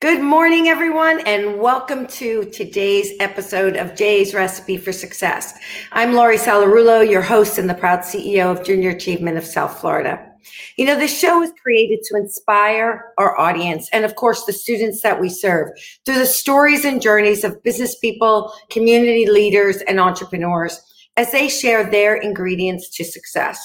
Good morning, everyone, and welcome to today's episode of JA's Recipe for Success. I'm Laurie Sallarulo, your host and the proud CEO of Junior Achievement of South Florida. You know, this show is created to inspire our audience and, of course, the students that we serve through the stories and journeys of business people, community leaders, and entrepreneurs as they share their ingredients to success.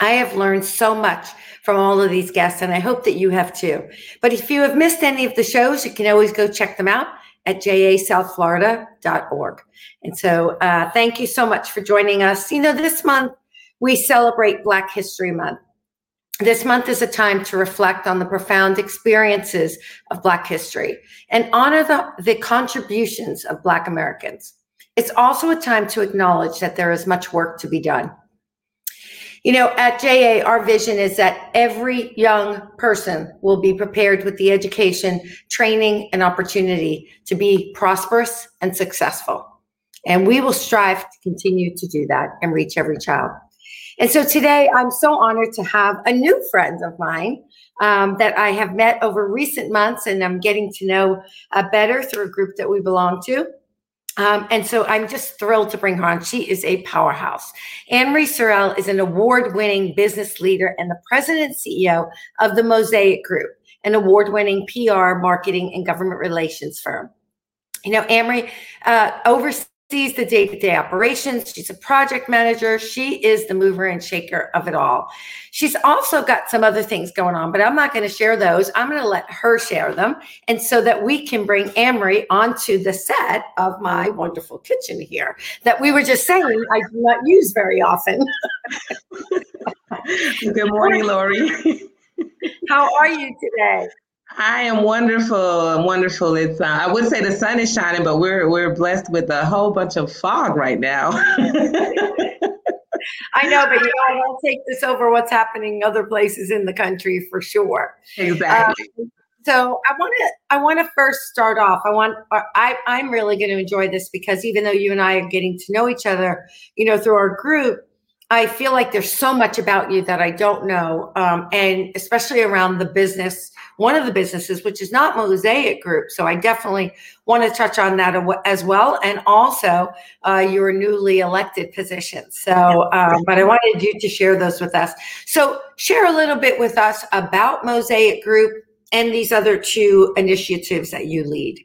I have learned so much from all of these guests, and I hope that you have too. But if you have missed any of the shows, you can always go check them out at jasouthflorida.org. And so, uh, thank you so much for joining us. You know, this month we celebrate Black History Month. This month is a time to reflect on the profound experiences of Black history and honor the, the contributions of Black Americans. It's also a time to acknowledge that there is much work to be done. You know, at JA, our vision is that every young person will be prepared with the education, training, and opportunity to be prosperous and successful. And we will strive to continue to do that and reach every child. And so today, I'm so honored to have a new friend of mine um, that I have met over recent months, and I'm getting to know uh, better through a group that we belong to. Um, and so I'm just thrilled to bring her on. She is a powerhouse. Anne Marie Sorrell is an award winning business leader and the president CEO of the Mosaic Group, an award winning PR, marketing, and government relations firm. You know, Anne Marie uh, oversees sees the day-to-day operations. She's a project manager. She is the mover and shaker of it all. She's also got some other things going on but i'm not going to share those. I'm going to let her share them and so that we can bring Anne Marie onto the set of my wonderful kitchen here that we were just saying i do not use very often. Good morning laurie how are you today I am wonderful. Wonderful. It's uh, I would say the sun is shining, but we're we're blessed with a whole bunch of fog right now. I know, but you know, I won't take this over what's happening other places in the country for sure. Exactly. Um, so I want to I want to first start off. I want uh, I I'm really going to enjoy this because even though you and I are getting to know each other, you know, through our group, I feel like there's so much about you that I don't know, um, and especially around the business, one of the businesses, which is not Mosaic Group. So I definitely want to touch on that as well, and also uh, your newly elected position. So, um, but I wanted you to share those with us. So share a little bit with us about Mosaic Group and these other two initiatives that you lead.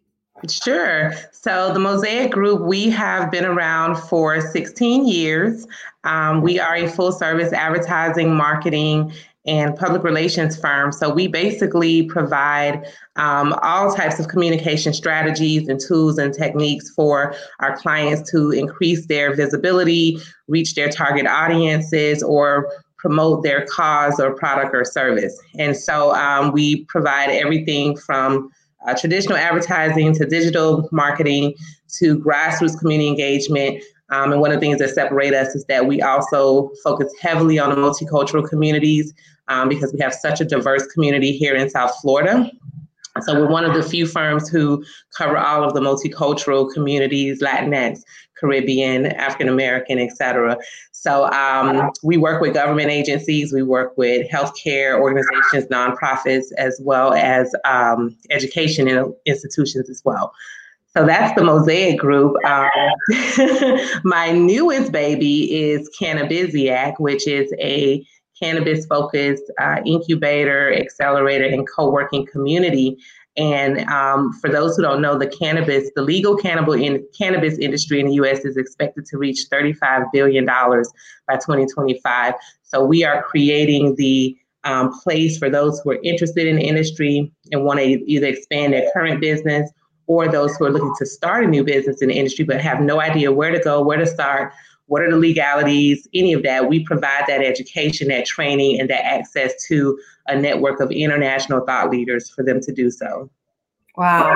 Sure. So the Mosaic Group, we have been around for 16 years. Um, we are a full service advertising, marketing, and public relations firm. So we basically provide um, all types of communication strategies and tools and techniques for our clients to increase their visibility, reach their target audiences, or promote their cause or product or service. And so um, we provide everything from uh, traditional advertising to digital marketing to grassroots community engagement. Um, and one of the things that separate us is that we also focus heavily on the multicultural communities um, because we have such a diverse community here in South Florida. So we're one of the few firms who cover all of the multicultural communities, Latinx, Caribbean, African American, et cetera. So um, we work with government agencies, we work with healthcare organizations, nonprofits, as well as um, education institutions as well. So that's the Mosaic Group. Um, my newest baby is Cannabisiac, which is a cannabis focused uh, incubator, accelerator, and co working community. And um, for those who don't know, the cannabis, the legal cannabis, in, cannabis industry in the U.S. is expected to reach $35 billion by 2025. So we are creating the um, place for those who are interested in the industry and want to either expand their current business or those who are looking to start a new business in the industry but have no idea where to go, where to start, what are the legalities, any of that. We provide that education, that training, and that access to a network of international thought leaders for them to do so. Wow.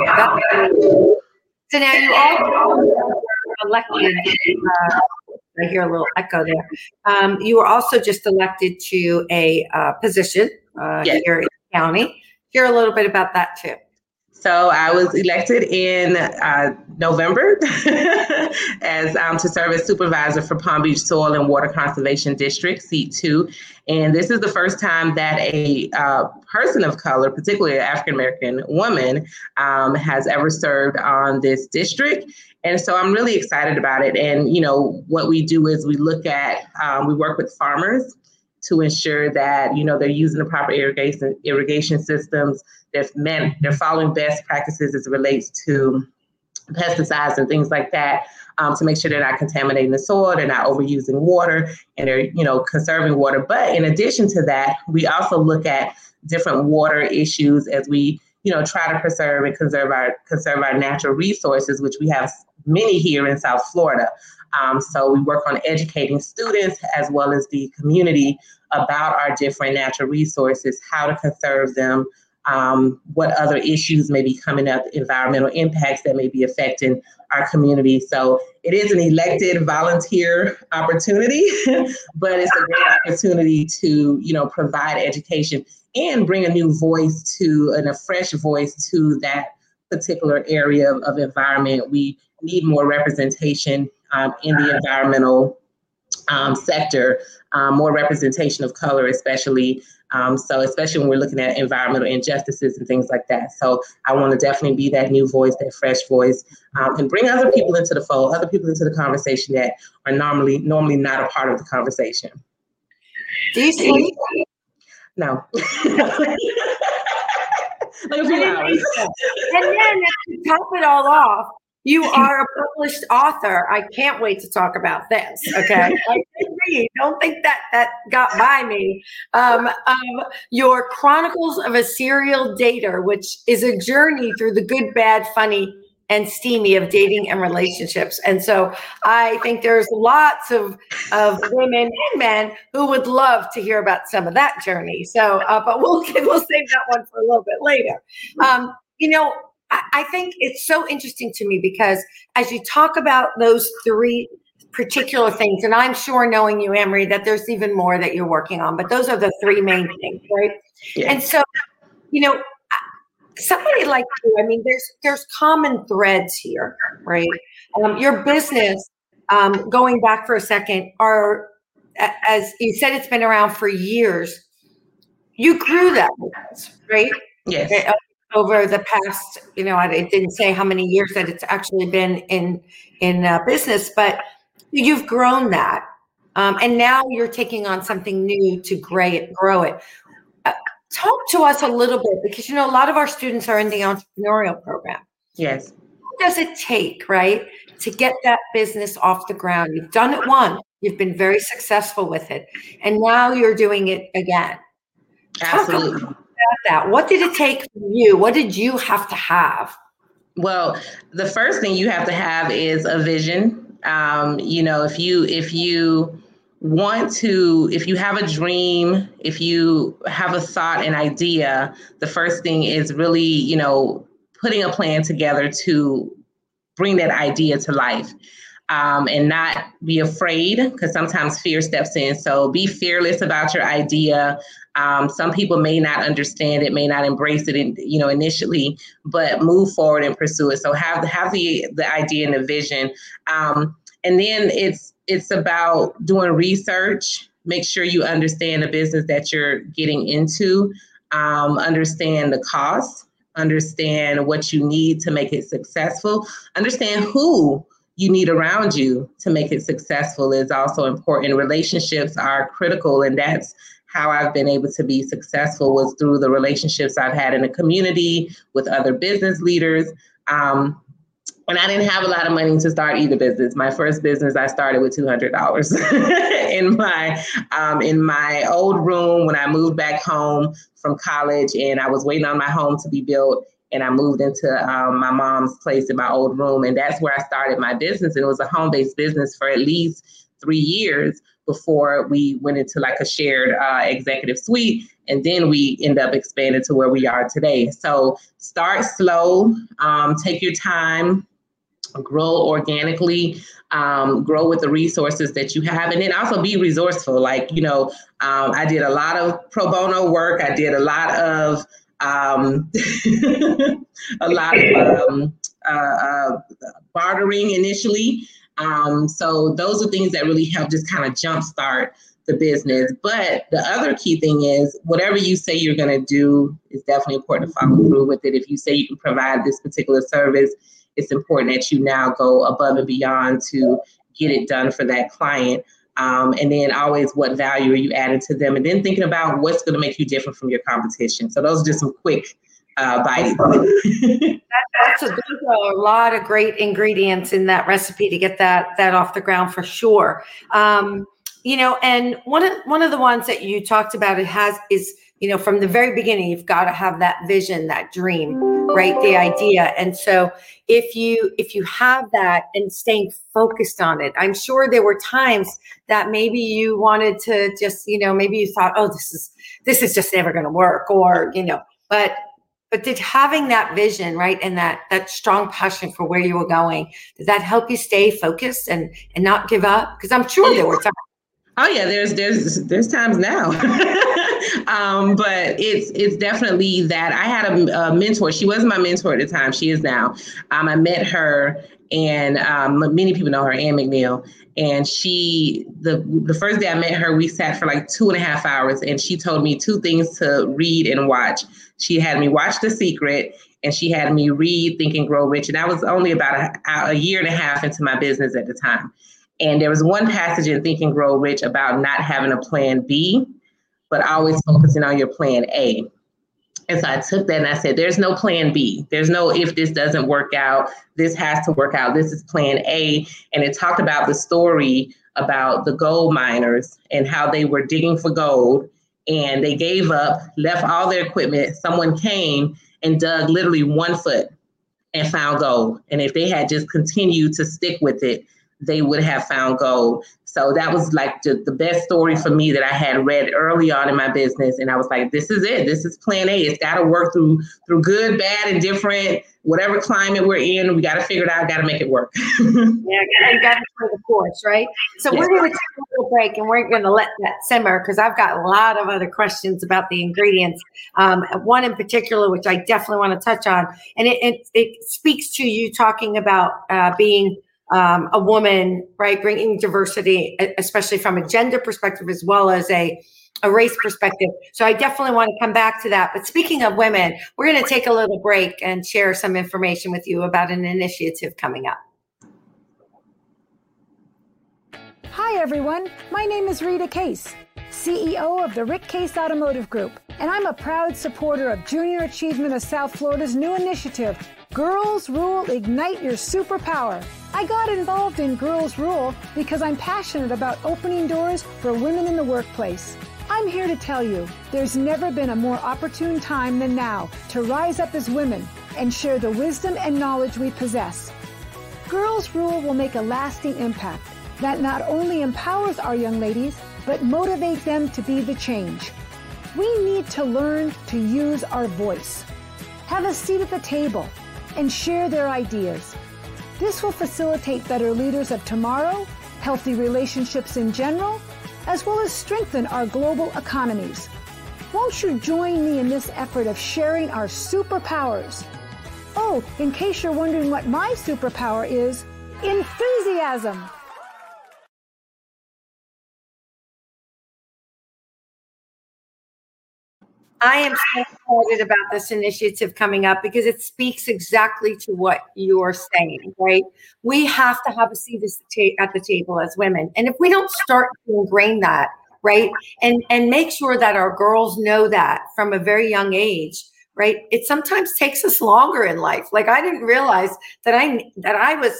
so now you all elected. Uh, I hear a little echo there. Um, you were also just elected to a uh, position uh, yes. here in the county. Hear a little bit about that too. So I was elected in uh, November as um, to serve as supervisor for Palm Beach Soil and Water Conservation District, seat two. And this is the first time that a uh, person of color, particularly an African American woman, um, has ever served on this district. And so I'm really excited about it. And, you know, what we do is we look at, um, we work with farmers to ensure that, you know, they're using the proper irrigation, irrigation systems, they're, man, they're following best practices as it relates to pesticides and things like that um, to make sure they're not contaminating the soil, they're not overusing water, and they're you know conserving water. But in addition to that, we also look at different water issues as we you know try to preserve and conserve our conserve our natural resources, which we have many here in South Florida. Um, so we work on educating students as well as the community about our different natural resources, how to conserve them, um, what other issues may be coming up, environmental impacts that may be affecting our community. So it is an elected volunteer opportunity, but it's a great opportunity to, you know, provide education and bring a new voice to and a fresh voice to that particular area of, of environment. We need more representation um, in the environmental um, sector, um, more representation of color, especially um, so, especially when we're looking at environmental injustices and things like that. So, I want to definitely be that new voice, that fresh voice, um, and bring other people into the fold, other people into the conversation that are normally normally not a part of the conversation. Do you see? No. like a few hours. And then to top it all off, you are a published author. I can't wait to talk about this. Okay, don't think that that got by me. Um, um, your Chronicles of a Serial Dater, which is a journey through the good, bad, funny, and steamy of dating and relationships. And so I think there's lots of, of women and men who would love to hear about some of that journey. So, uh, but we'll we'll save that one for a little bit later. Um, you know, I think it's so interesting to me because as you talk about those three particular things, and I'm sure knowing you, Anne Marie, that there's even more that you're working on, but those are the three main things, right? Yeah. And so, you know, somebody like you, I mean, there's there's common threads here, right? Um, your business, um, going back for a second, are as you said, it's been around for years. You grew that business, right? Yes over the past, you know, it didn't say how many years that it's actually been in in uh, business, but you've grown that, um, and now you're taking on something new to grow it. Grow it. Uh, talk to us a little bit because you know a lot of our students are in the entrepreneurial program. Yes. What does it take, right, to get that business off the ground? You've done it once. You've been very successful with it, and now you're doing it again. Absolutely that. What did it take for you? What did you have to have? Well, the first thing you have to have is a vision. Um, you know, if you if you want to if you have a dream if you have a thought an idea the first thing is really you know putting a plan together to bring that idea to life um, and not be afraid because sometimes fear steps in. So be fearless about your idea. Um, some people may not understand it, may not embrace it, in, you know, initially, but move forward and pursue it. So have have the the idea and the vision, um, and then it's it's about doing research. Make sure you understand the business that you're getting into. Um, understand the cost. Understand what you need to make it successful. Understand who you need around you to make it successful is also important. Relationships are critical, and that's how I've been able to be successful was through the relationships I've had in the community with other business leaders. Um, and I didn't have a lot of money to start either business. My first business I started with two hundred dollars in my um, in my old room when I moved back home from college, and I was waiting on my home to be built and I moved into um, my mom's place in my old room. And that's where I started my business. And it was a home based business for at least three years before we went into like a shared uh, executive suite. And then we end up expanding to where we are today. So start slow, um, take your time, grow organically, um, grow with the resources that you have, and then also be resourceful. Like, you know, um, I did a lot of pro bono work, I did a lot of um, a lot of um, uh, uh, bartering initially. Um, so those are things that really help just kind of jumpstart the business. But the other key thing is whatever you say you're going to do is definitely important to follow through with it. If you say you can provide this particular service, it's important that you now go above and beyond to get it done for that client. Um, and then always what value are you adding to them? And then thinking about what's going to make you different from your competition. So those are just some quick uh, bites. That's a, a, lot of great ingredients in that recipe to get that that off the ground for sure. Um, you know and one of one of the ones that you talked about it has is you know from the very beginning you've got to have that vision that dream right the idea. And so if you if you have that and staying focused on it i'm sure there were times that maybe you wanted to just you know maybe you thought oh this is this is just never going to work or you know but but did having that vision right and that that strong passion for where you were going did that help you stay focused and and not give up? Because i'm sure there were times Oh yeah, there's there's there's times now, um, but it's it's definitely that I had a, a, mentor. She was my mentor at the time. She is now. Um, I met her, and um, many people know her, Ann McNeill. And she the the first day I met her, we sat for like two and a half hours, and she told me two things to read and watch. She had me watch The Secret, and she had me read Think and Grow Rich. And I was only about a, a year and a half into my business at the time. And there was one passage in Think and Grow Rich about not having a plan B, but always focusing on your plan A. And so I took that and I said, there's no plan B. There's no if this doesn't work out, this has to work out. This is plan A. And it talked about the story about the gold miners and how they were digging for gold and they gave up, left all their equipment. Someone came and dug literally one foot and found gold. And if they had just continued to stick with it, they would have found gold. So that was like the, the best story for me that I had read early on in my business. And I was like, this is it. This is plan A. It's got to work through through good, bad, and different, whatever climate we're in. We got to figure it out. Got to make it work. yeah, you got to play the course, right? So we're going to take a little break and we're going to let that simmer because I've got a lot of other questions about the ingredients. Um, one in particular, which I definitely want to touch on. And it, it, it speaks to you talking about uh, being um, a woman, right? Bringing diversity, especially from a gender perspective as well as a a race perspective. So I definitely want to come back to that. But speaking of women, we're going to take a little break and share some information with you about an initiative coming up. Hi, everyone. My name is Rita Case, CEO of the Rick Case Automotive Group, and I'm a proud supporter of Junior Achievement of South Florida's new initiative Girls Rule Ignite Your Superpower. I got involved in Girls Rule because I'm passionate about opening doors for women in the workplace. I'm here to tell you there's never been a more opportune time than now to rise up as women and share the wisdom and knowledge we possess. Girls Rule will make a lasting impact that not only empowers our young ladies, but motivates them to be the change. We need to learn to use our voice. Have a seat at the table and share their ideas. This will facilitate better leaders of tomorrow, healthy relationships in general, as well as strengthen our global economies. Won't you join me in this effort of sharing our superpowers? Oh, in case you're wondering what my superpower is, enthusiasm. I am so excited about this initiative coming up because it speaks exactly to what you're saying, right? We have to have a seat at the table as women. And if we don't start to ingrain that, right? And and make sure that our girls know that from a very young age, right? It sometimes takes us longer in life. Like I didn't realize that I that I was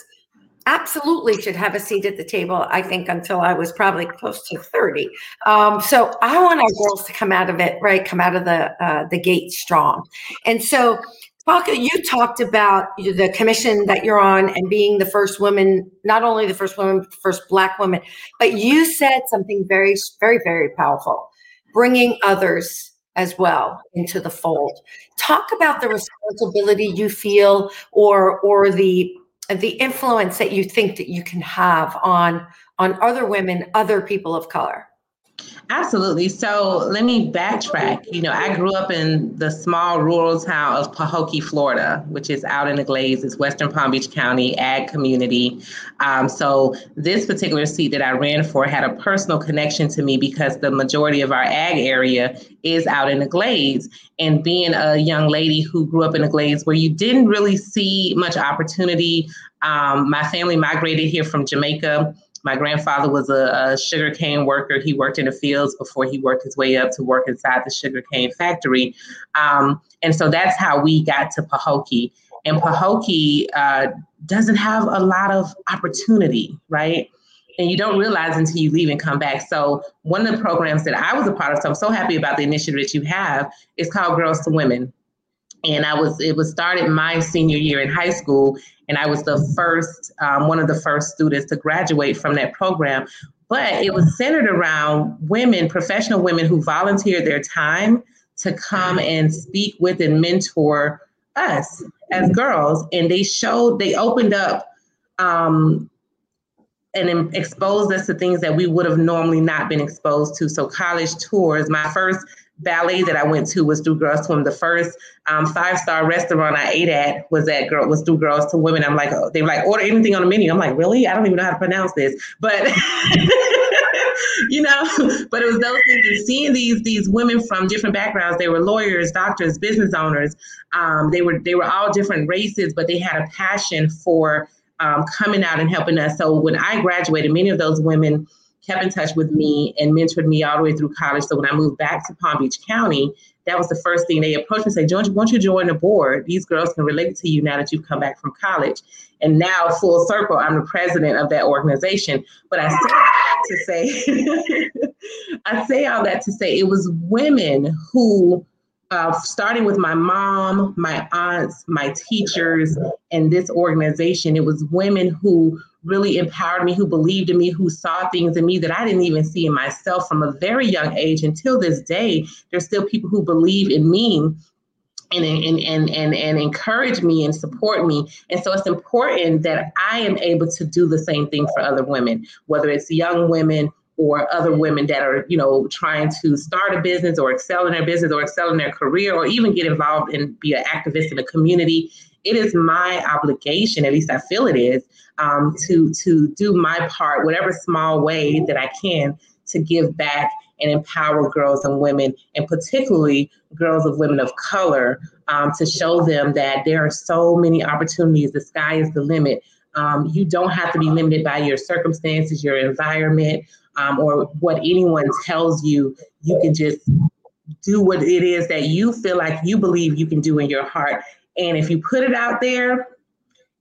absolutely should have a seat at the table, I think, until I was probably close to 30. Um, so I want our girls to come out of it, right? Come out of the uh, the gate strong. And so talk you talked about the commission that you're on and being the first woman, not only the first woman, first black woman, but you said something very, very, very powerful, bringing others as well into the fold. Talk about the responsibility you feel or or the the influence that you think that you can have on on other women other people of color Absolutely. So let me backtrack. You know, I grew up in the small rural town of Pahokee, Florida, which is out in the Glades. It's Western Palm Beach County ag community. Um, so this particular seat that I ran for had a personal connection to me because the majority of our ag area is out in the Glades. And being a young lady who grew up in the Glades where you didn't really see much opportunity, um, my family migrated here from Jamaica my grandfather was a, a sugarcane worker. He worked in the fields before he worked his way up to work inside the sugarcane factory. Um, and so that's how we got to Pahokee. And Pahokee uh, doesn't have a lot of opportunity, right? and you don't realize until you leave and come back. So one of the programs that I was a part of, so I'm so happy about the initiative that you have, is called Girls to Women and I was it was started my senior year in high school, and I was the first um, one of the first students to graduate from that program. But it was centered around women, professional women who volunteered their time to come and speak with and mentor us as girls, and they showed they opened up. Um, and exposed us to things that we would have normally not been exposed to. So college tours. My first ballet that I went to was through Girls to Women. The first um, five star restaurant I ate at was at girl was through Girls to Women. I'm like, oh, they were like, order anything on the menu. I'm like, really? I don't even know how to pronounce this, but. you know, but it was those things and seeing these these women from different backgrounds. They were lawyers, doctors, business owners. Um, they were they were all different races, but they had a passion for um, coming out and helping us. So when I graduated, many of those women kept in touch with me and mentored me all the way through college. So when I moved back to Palm Beach County, that was the first thing they approached me and said, "Don't won't you join the board? These girls can relate to you now that you've come back from college. And now, full circle, I'm the president of that organization. But I say to say, I say all that to say it was women who uh, starting with my mom, my aunts, my teachers, and this organization, it was women who really empowered me, who believed in me, who saw things in me that I didn't even see in myself from a very young age. Until this day, there's still people who believe in me and, and, and, and, and encourage me and support me. And so it's important that I am able to do the same thing for other women, whether it's young women or other women that are, you know, trying to start a business or excel in their business or excel in their career or even get involved and be an activist in the community. It is my obligation, at least I feel it is, um, to to do my part, whatever small way that I can, to give back and empower girls and women, and particularly girls of women of color, um, to show them that there are so many opportunities. The sky is the limit. Um, you don't have to be limited by your circumstances, your environment, um, or what anyone tells you. You can just do what it is that you feel like you believe you can do in your heart. And if you put it out there,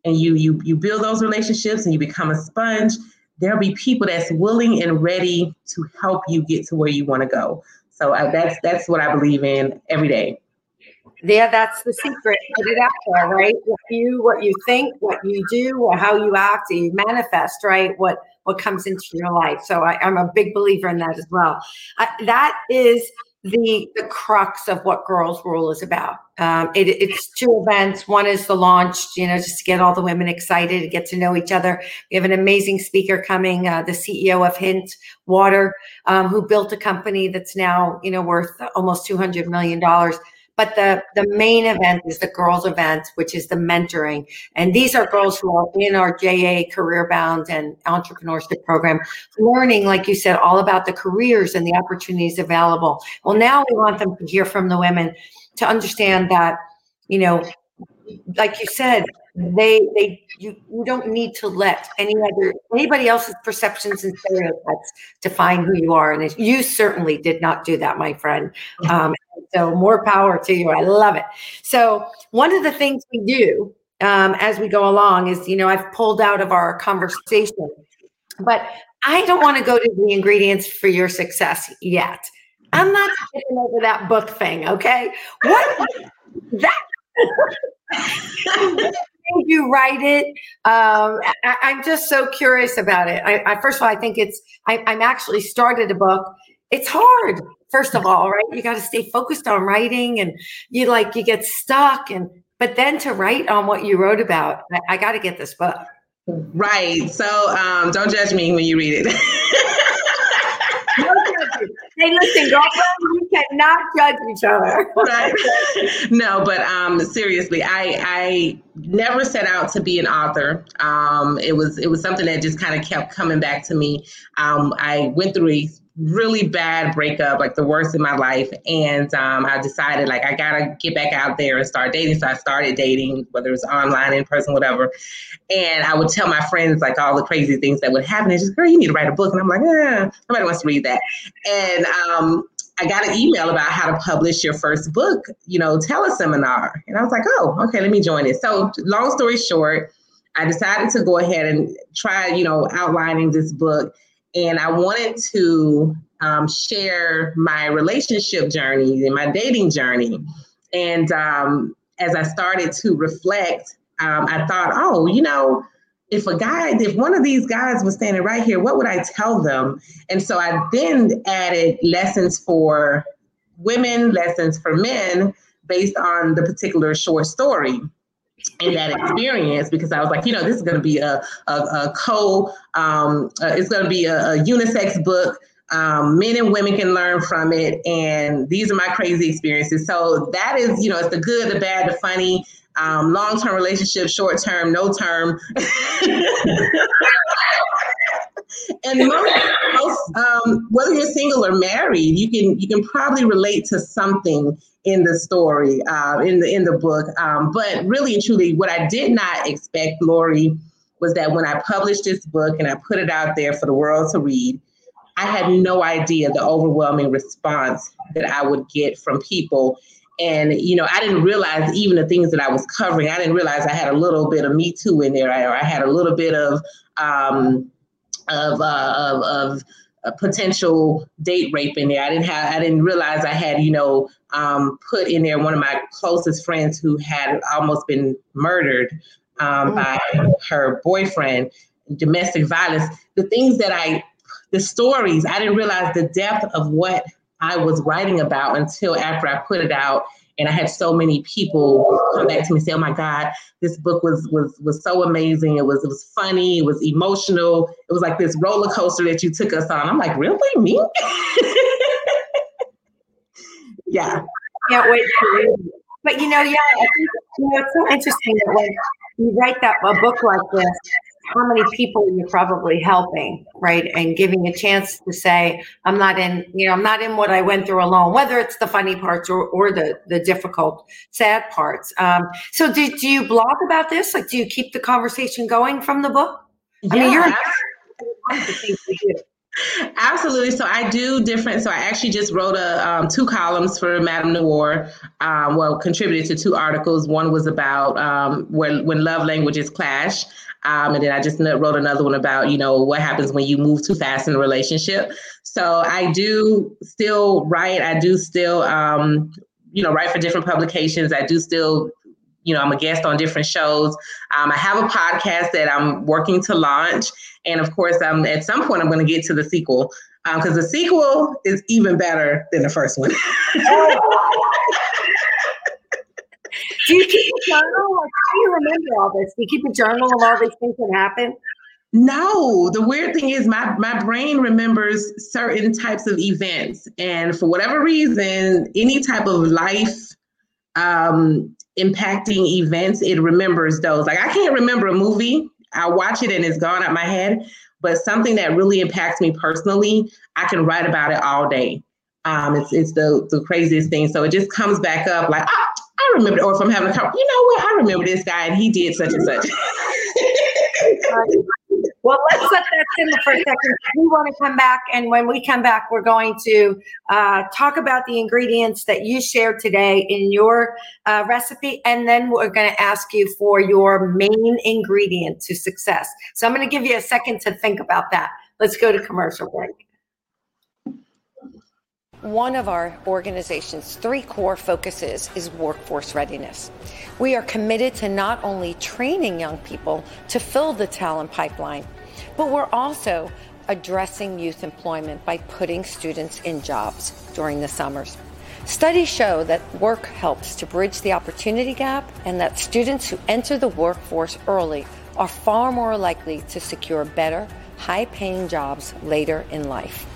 and you you you build those relationships and you become a sponge, there'll be people that's willing and ready to help you get to where you want to go. So uh, that's that's what I believe in every day. Yeah, that's the secret. Put it out there, right? What you what you think, what you do, or how you act, you manifest, right? What what comes into your life. So I, am a big believer in that as well. Uh, that is the the crux of what Girls Rule is about. Um, it, it's two events. One is the launch, you know, just to get all the women excited to get to know each other. We have an amazing speaker coming, uh, the CEO of Hint Water, um, who built a company that's now, you know, worth almost two hundred million dollars. But the, the main event is the girls event, which is the mentoring. And these are girls who are in our JA Career Bound and entrepreneurship program, learning, like you said, all about the careers and the opportunities available. Well, now we want them to hear from the women to understand that, you know, like you said, they they you, you don't need to let any other anybody else's perceptions and stereotypes define who you are and you certainly did not do that my friend. Um, so more power to you. I love it. So one of the things we do um, as we go along is you know i've pulled out of our conversation but i don't want to go to the ingredients for your success yet. I'm not skipping over that book thing okay? What? That you write it? Um, I, am just so curious about it. I, I, first of all, I think it's. I, I'm actually started a book. It's hard. First of all, right? You got to stay focused on writing, and you like you get stuck, and but then to write on what you wrote about, I, I got to get this book. Right. So um, don't judge me when you read it. hey, listen, girlfriend, you cannot judge each other. right. No, but um, seriously, I I never set out to be an author. Um, it was it was something that just kind of kept coming back to me. Um, I went through a really bad breakup, like the worst in my life. And um, I decided like I gotta get back out there and start dating. So I started dating, whether it was online, in person, whatever. And I would tell my friends like all the crazy things that would happen. And just, girl, you need to write a book. And I'm like, eh, nobody wants to read that. And um, I got an email about how to publish your first book, you know, teleseminar. And I was like, oh, okay, let me join it. So long story short, I decided to go ahead and try, you know, outlining this book and I wanted to um, share my relationship journey and my dating journey. And um, as I started to reflect, um, I thought, oh, you know, if a guy, if one of these guys was standing right here, what would I tell them? And so I then added lessons for women, lessons for men based on the particular short story in that experience because I was like, you know, this is going to be a, a, a co, um, uh, it's going to be a, a, unisex book. Um, men and women can learn from it. And these are my crazy experiences. So that is, you know, it's the good, the bad, the funny, um, long term relationship, short term, no term. and most, um, whether you're single or married, you can you can probably relate to something in the story, uh, in the in the book. Um, but really and truly, what I did not expect, Laurie, was that when I published this book and I put it out there for the world to read, I had no idea the overwhelming response that I would get from people. And you know, I didn't realize even the things that I was covering. I didn't realize I had a little bit of Me Too in there, or I had a little bit of um, of, uh, of, of potential date rape in there. I didn't have, I didn't realize I had, you know, um, put in there one of my closest friends who had almost been murdered um, mm. by her boyfriend, domestic violence. The things that I, the stories, I didn't realize the depth of what I was writing about until after I put it out and I had so many people come back to me and say, "Oh my God, this book was was was so amazing. It was it was funny. It was emotional. It was like this roller coaster that you took us on." I'm like, "Really, me?" yeah. Can't wait to. But you know, yeah, I think, you know, it's so interesting that when you write that a book like this, how many people you're probably helping, right? And giving a chance to say, I'm not in, you know, I'm not in what I went through alone, whether it's the funny parts or, or the, the difficult, sad parts. Um, so do, do you blog about this? Like, do you keep the conversation going from the book? Yeah, I mean, you're Absolutely. So I do different. So I actually just wrote a um, two columns for MadameNoire. Um, well, contributed to two articles. One was about um, where when love languages clash, um, and then I just wrote another one about, you know, what happens when you move too fast in a relationship. So I do still write. I do still, um, you know, write for different publications. I do still, you know, I'm a guest on different shows. Um, I have a podcast that I'm working to launch. And of course, um, at some point, I'm going to get to the sequel because um, the sequel is even better than the first one. Do you keep a journal? Like, how do you remember all this? Do you keep a journal of all these things that happen? No, the weird thing is my my brain remembers certain types of events, and for whatever reason, any type of life um, impacting events, it remembers those. Like I can't remember a movie. I watch it and it's gone out my head. But something that really impacts me personally, I can write about it all day. Um, it's it's the the craziest thing. So it just comes back up like, ah, I remember, or if I'm having a conversation, you know what, I remember this guy and he did such and such. well, let's let that simmer for a second. We want to come back, and when we come back, we're going to uh, talk about the ingredients that you shared today in your uh, recipe, and then we're going to ask you for your main ingredient to success. So I'm going to give you a second to think about that. Let's go to commercial break one of our organization's three core focuses is workforce readiness. We are committed to not only training young people to fill the talent pipeline, but we're also addressing youth employment by putting students in jobs during the summers. Studies show that work helps to bridge the opportunity gap and that students who enter the workforce early are far more likely to secure better, high paying jobs later in life.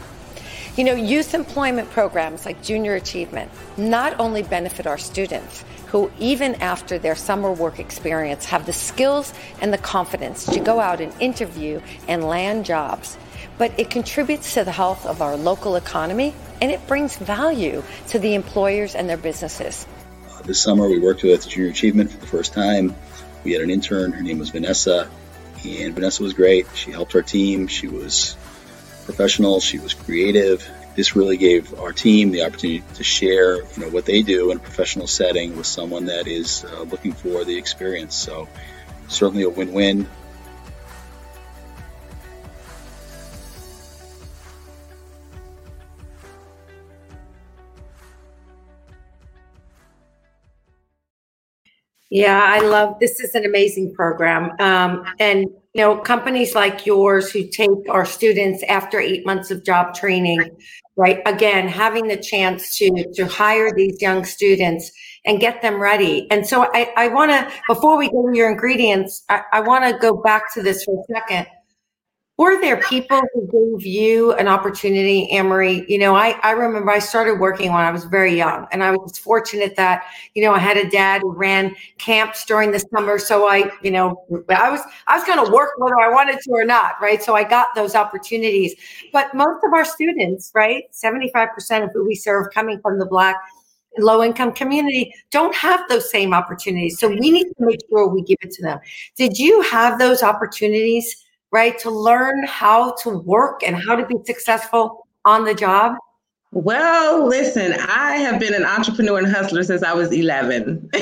You know, youth employment programs like Junior Achievement not only benefit our students, who, even after their summer work experience, have the skills and the confidence to go out and interview and land jobs, but it contributes to the health of our local economy and it brings value to the employers and their businesses. Uh, this summer, we worked with Junior Achievement for the first time. We had an intern, her name was Vanessa, and Vanessa was great. She helped our team. She was professional, she was creative. This really gave our team the opportunity to share, you know, what they do in a professional setting with someone that is uh, looking for the experience. So certainly a win-win. Yeah, I love this is an amazing program. Um, and you know, companies like yours who take our students after eight months of job training, right? Again, having the chance to to hire these young students and get them ready. And so I, I want to, before we go to your ingredients, I, I want to go back to this for a second were there people who gave you an opportunity, Anne Marie? You know, I, I remember I started working when I was very young, and I was fortunate that, you know, I had a dad who ran camps during the summer. So I, you know, I was I was going to work whether I wanted to or not, right? So I got those opportunities. But most of our students, right, 75% of who we serve coming from the black low income community don't have those same opportunities. So we need to make sure we give it to them. Did you have those opportunities? Right? To learn how to work and how to be successful on the job? Well, listen, I have been an entrepreneur and hustler since I was 11.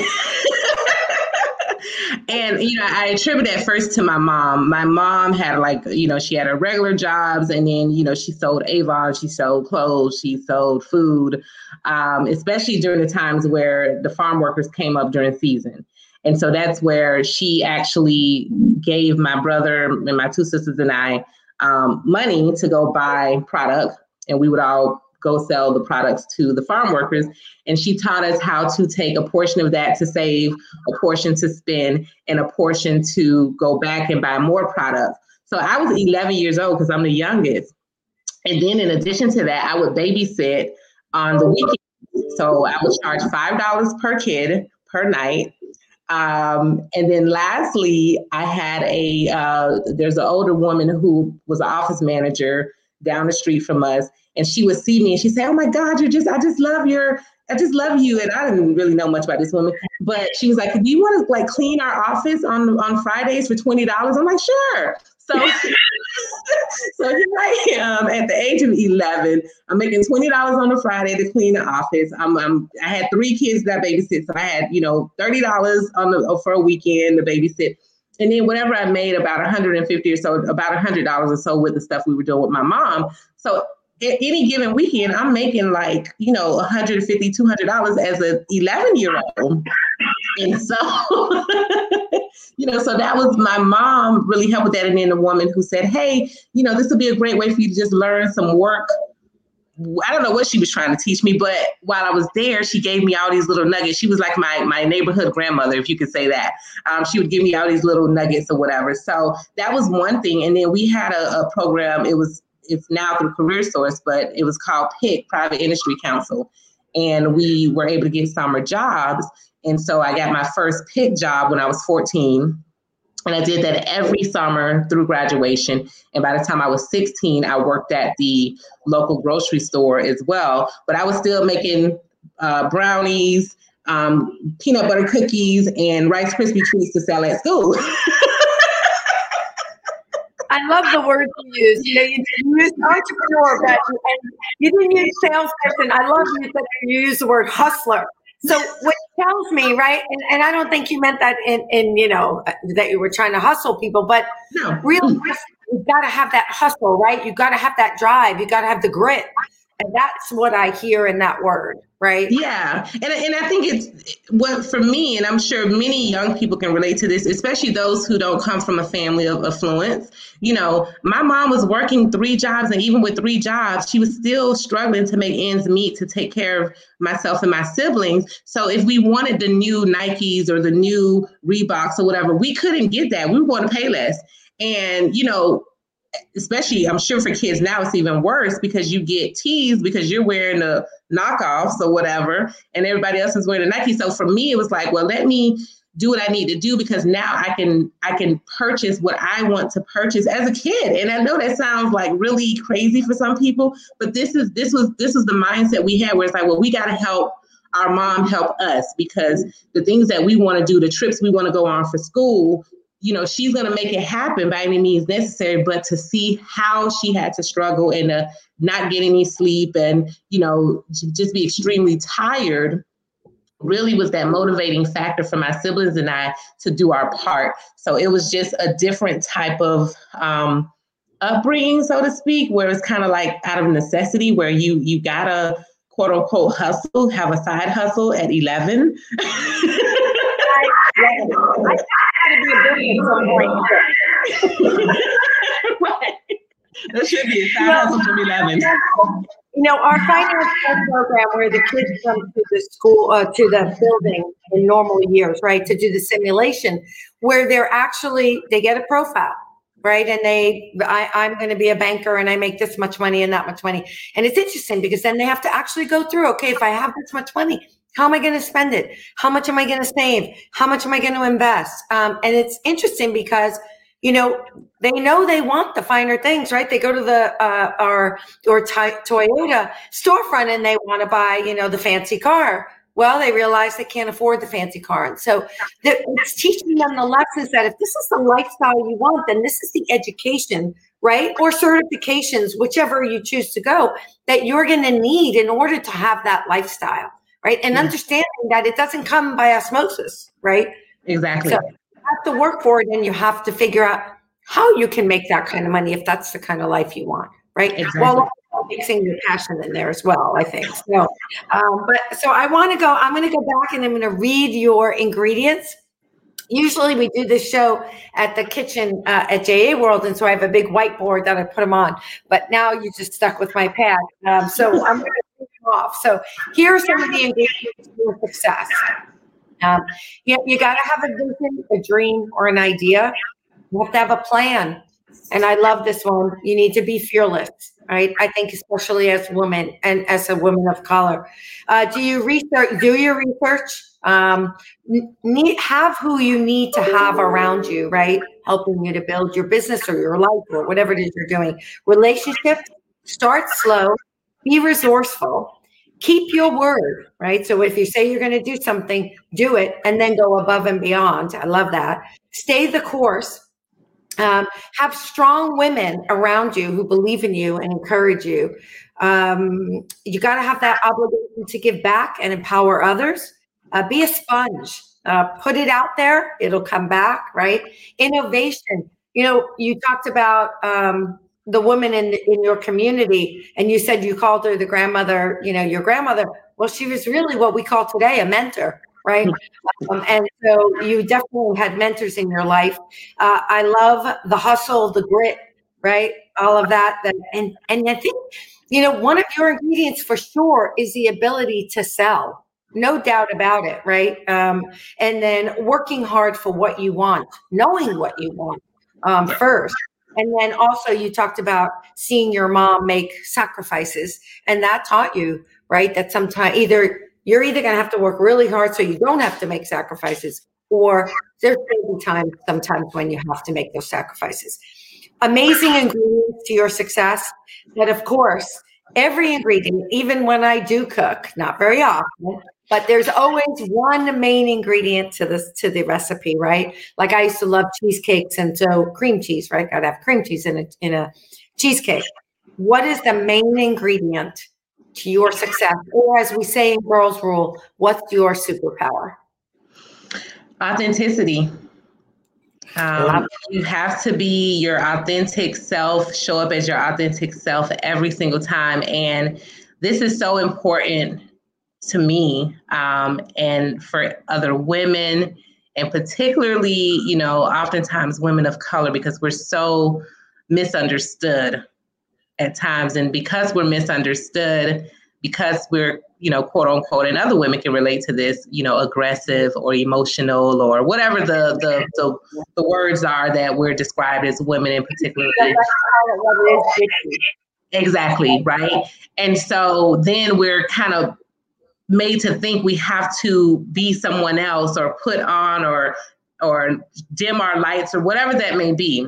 and you know i attribute that first to my mom my mom had like you know she had her regular jobs and then you know she sold avon she sold clothes she sold food um, especially during the times where the farm workers came up during season and so that's where she actually gave my brother and my two sisters and I um, money to go buy product. And we would all go sell the products to the farm workers. And she taught us how to take a portion of that to save, a portion to spend, and a portion to go back and buy more product. So I was 11 years old because I'm the youngest. And then in addition to that, I would babysit on the weekend. So I would charge $5 per kid per night. Um, and then lastly, I had a uh, there's an older woman who was an office manager down the street from us, and she would see me and she said, "Oh my God, you're just I just love your I just love you." And I didn't really know much about this woman, but she was like, "Do you want to like clean our office on on Fridays for twenty dollars?" I'm like, "Sure." So, so here I am at the age of 11. I'm making $20 on a Friday to clean the office. I'm, I'm I had three kids that babysit, so I had you know $30 on the uh, for a weekend to babysit. And then whatever I made, about 150 or so, about $100 or so with the stuff we were doing with my mom. So at any given weekend, I'm making like, you know, 150, 200 dollars as an 11 year old. And so, you know, so that was my mom really helped with that. And then the woman who said, Hey, you know, this would be a great way for you to just learn some work. I don't know what she was trying to teach me, but while I was there, she gave me all these little nuggets. She was like my my neighborhood grandmother, if you could say that. Um, she would give me all these little nuggets or whatever. So that was one thing. And then we had a, a program. It was it's now through Career Source, but it was called PIC, Private Industry Council. And we were able to get summer jobs. And so I got my first PIC job when I was 14. And I did that every summer through graduation. And by the time I was 16, I worked at the local grocery store as well. But I was still making uh, brownies, um, peanut butter cookies, and Rice Krispie treats to sell at school. I love the words you use. You know, you, use entrepreneur, but and you didn't use salesperson. I love you that you use the word hustler. So what tells me, right? And, and I don't think you meant that in, in you know that you were trying to hustle people, but no. real you've got to have that hustle, right? You got to have that drive. You got to have the grit. And that's what I hear in that word, right? Yeah. And, and I think it's what for me, and I'm sure many young people can relate to this, especially those who don't come from a family of affluence. You know, my mom was working three jobs, and even with three jobs, she was still struggling to make ends meet to take care of myself and my siblings. So if we wanted the new Nikes or the new Reeboks or whatever, we couldn't get that. We were to pay less. And, you know, especially I'm sure for kids now it's even worse because you get teased because you're wearing the knockoffs or whatever, and everybody else is wearing the Nike. So for me, it was like, well, let me do what I need to do because now I can I can purchase what I want to purchase as a kid. And I know that sounds like really crazy for some people, but this is this was this was the mindset we had where it's like, well, we got to help our mom help us because the things that we want to do, the trips we want to go on for school, you know, she's going to make it happen by any means necessary. But to see how she had to struggle and uh, not get any sleep and, you know, just be extremely tired really was that motivating factor for my siblings and I to do our part. So it was just a different type of um, upbringing, so to speak, where it's kind of like out of necessity, where you you gotta quote unquote hustle, have a side hustle at eleven. That should be a side hustle from eleven you know, our finance program where the kids come to the school, uh, to the building in normal years, right, to do the simulation, where they're actually, they get a profile, right? And they, I, I'm going to be a banker and I make this much money and that much money. And it's interesting because then they have to actually go through, okay, if I have this much money, how am I going to spend it? How much am I going to save? How much am I going to invest? Um, and it's interesting because you know, they know they want the finer things, right? They go to the uh, or or Toyota storefront and they want to buy, you know, the fancy car. Well, they realize they can't afford the fancy car, and so it's teaching them the lessons that if this is the lifestyle you want, then this is the education, right, or certifications, whichever you choose to go, that you're going to need in order to have that lifestyle, right? And understanding that it doesn't come by osmosis, right? Exactly. So, have to work for it and you have to figure out how you can make that kind of money if that's the kind of life you want, right? Exactly. Well, mixing your passion in there as well, I think. So, um, but so I want to go, I'm going to go back and I'm going to read your ingredients. Usually we do this show at the kitchen uh, at JA World, and so I have a big whiteboard that I put them on. But now you just stuck with my pad, um, so I'm going to take them off. So here are some of the ingredients for success. Um, you, you got to have a vision, a dream, or an idea. You have to have a plan. And I love this one. You need to be fearless, right? I think, especially as women and as a woman of color. Uh, do you research? Do your research. Um, need have who you need to have around you, right? Helping you to build your business or your life or whatever it is you're doing. Relationships. Start slow. Be resourceful keep your word, right? So if you say you're going to do something, do it and then go above and beyond. I love that. Stay the course. Um, have strong women around you who believe in you and encourage you. Um, you got to have that obligation to give back and empower others. Uh, be a sponge. Uh, put it out there; it'll come back. Right? Innovation. You know, you talked about um, the woman in in your community and you said you called her the grandmother you know your grandmother well she was really what we call today a mentor right? Um, and so you definitely had mentors in your life. Uh, i love the hustle the grit right? All of that and and i think you know one of your ingredients for sure is the ability to sell no doubt about it right? Um, and then working hard for what you want knowing what you want um, first and then also you talked about seeing your mom make sacrifices and that taught you, right? That sometimes either you're either going to have to work really hard so you don't have to make sacrifices or there's going to be times sometimes when you have to make those sacrifices. Amazing ingredients to your success. But of course, every ingredient, even when I do cook, not very often, but there's always one main ingredient to this to the recipe, right? Like I used to love cheesecakes, and so cream cheese, right? Gotta have cream cheese in a in a cheesecake. What is the main ingredient to your success, or as we say in Girls Rule, what's your superpower? Authenticity. Um, you have to be your authentic self, show up as your authentic self every single time. And this is so important to me um, and for other women, and particularly, you know, oftentimes women of color, because we're so misunderstood at times. And because we're misunderstood, because we're you know quote unquote and other women can relate to this you know aggressive or emotional or whatever the the the, the words are that we're described as women in particular. Exactly right? And so then we're kind of made to think we have to be someone else or put on or or dim our lights or whatever that may be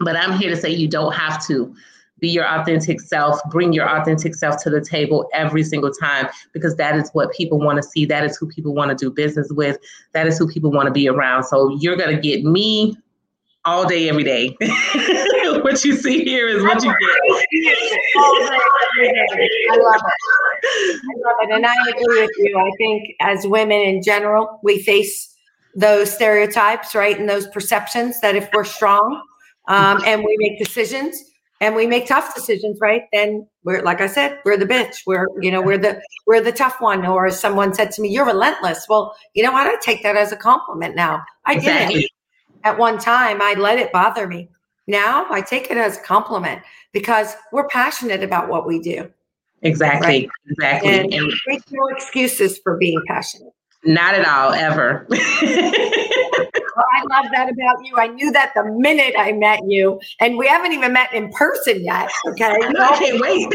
but i'm here to say you don't have to be your authentic self, bring your authentic self to the table every single time because that is what people want to see. That is who people want to do business with. That is who people want to be around. So you're going to get me all day, every day. what you see here is what you get. I love it. I love it. And I agree with you. I think as women in general, we face those stereotypes, right? And those perceptions that if we're strong um, and we make decisions, and we make tough decisions, right? Then we're like I said, we're the bitch. We're you know we're the we're the tough one. Or someone said to me, "You're relentless." Well, you know what? I take that as a compliment now. I exactly. didn't at one time. I let it bother me. Now I take it as a compliment because we're passionate about what we do. Exactly. Right? Exactly. And, and make no excuses for being passionate. Not at all, ever. I love that about you. I knew that the minute I met you, and we haven't even met in person yet. Okay, I can't wait.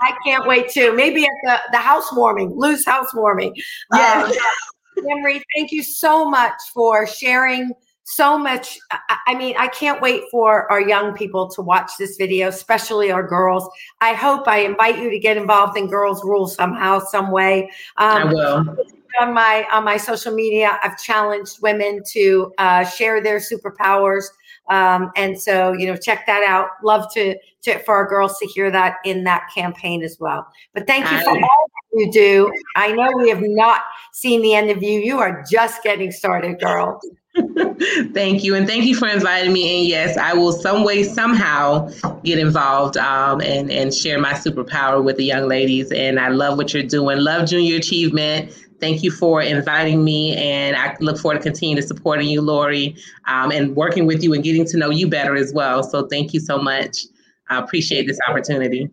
I, can't wait too. Maybe at the the housewarming, Lou's housewarming. Yeah. Um, Emery, thank you so much for sharing so much. I mean, I can't wait for our young people to watch this video, especially our girls. I hope I invite you to get involved in Girls Rule somehow, some way. Um, I will on my on my social media, I've challenged women to uh, share their superpowers. Um, and so, you know, check that out. Love to, to for our girls to hear that in that campaign as well. But thank you for all that you do. I know we have not seen the end of you. You are just getting started, girl. thank you. And thank you for inviting me. And yes, I will some way, somehow get involved um, and, and share my superpower with the young ladies. And I love what you're doing. Love junior achievement. Thank you for inviting me, and I look forward to continuing to supporting you, Laurie, um, and working with you and getting to know you better as well. So thank you so much. I appreciate this opportunity.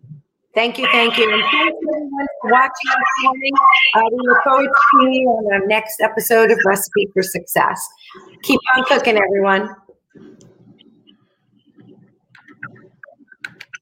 Thank you, thank you. And thank you everyone for watching this morning. Uh, we look forward to seeing you on our next episode of Recipe for Success. Keep on cooking, everyone.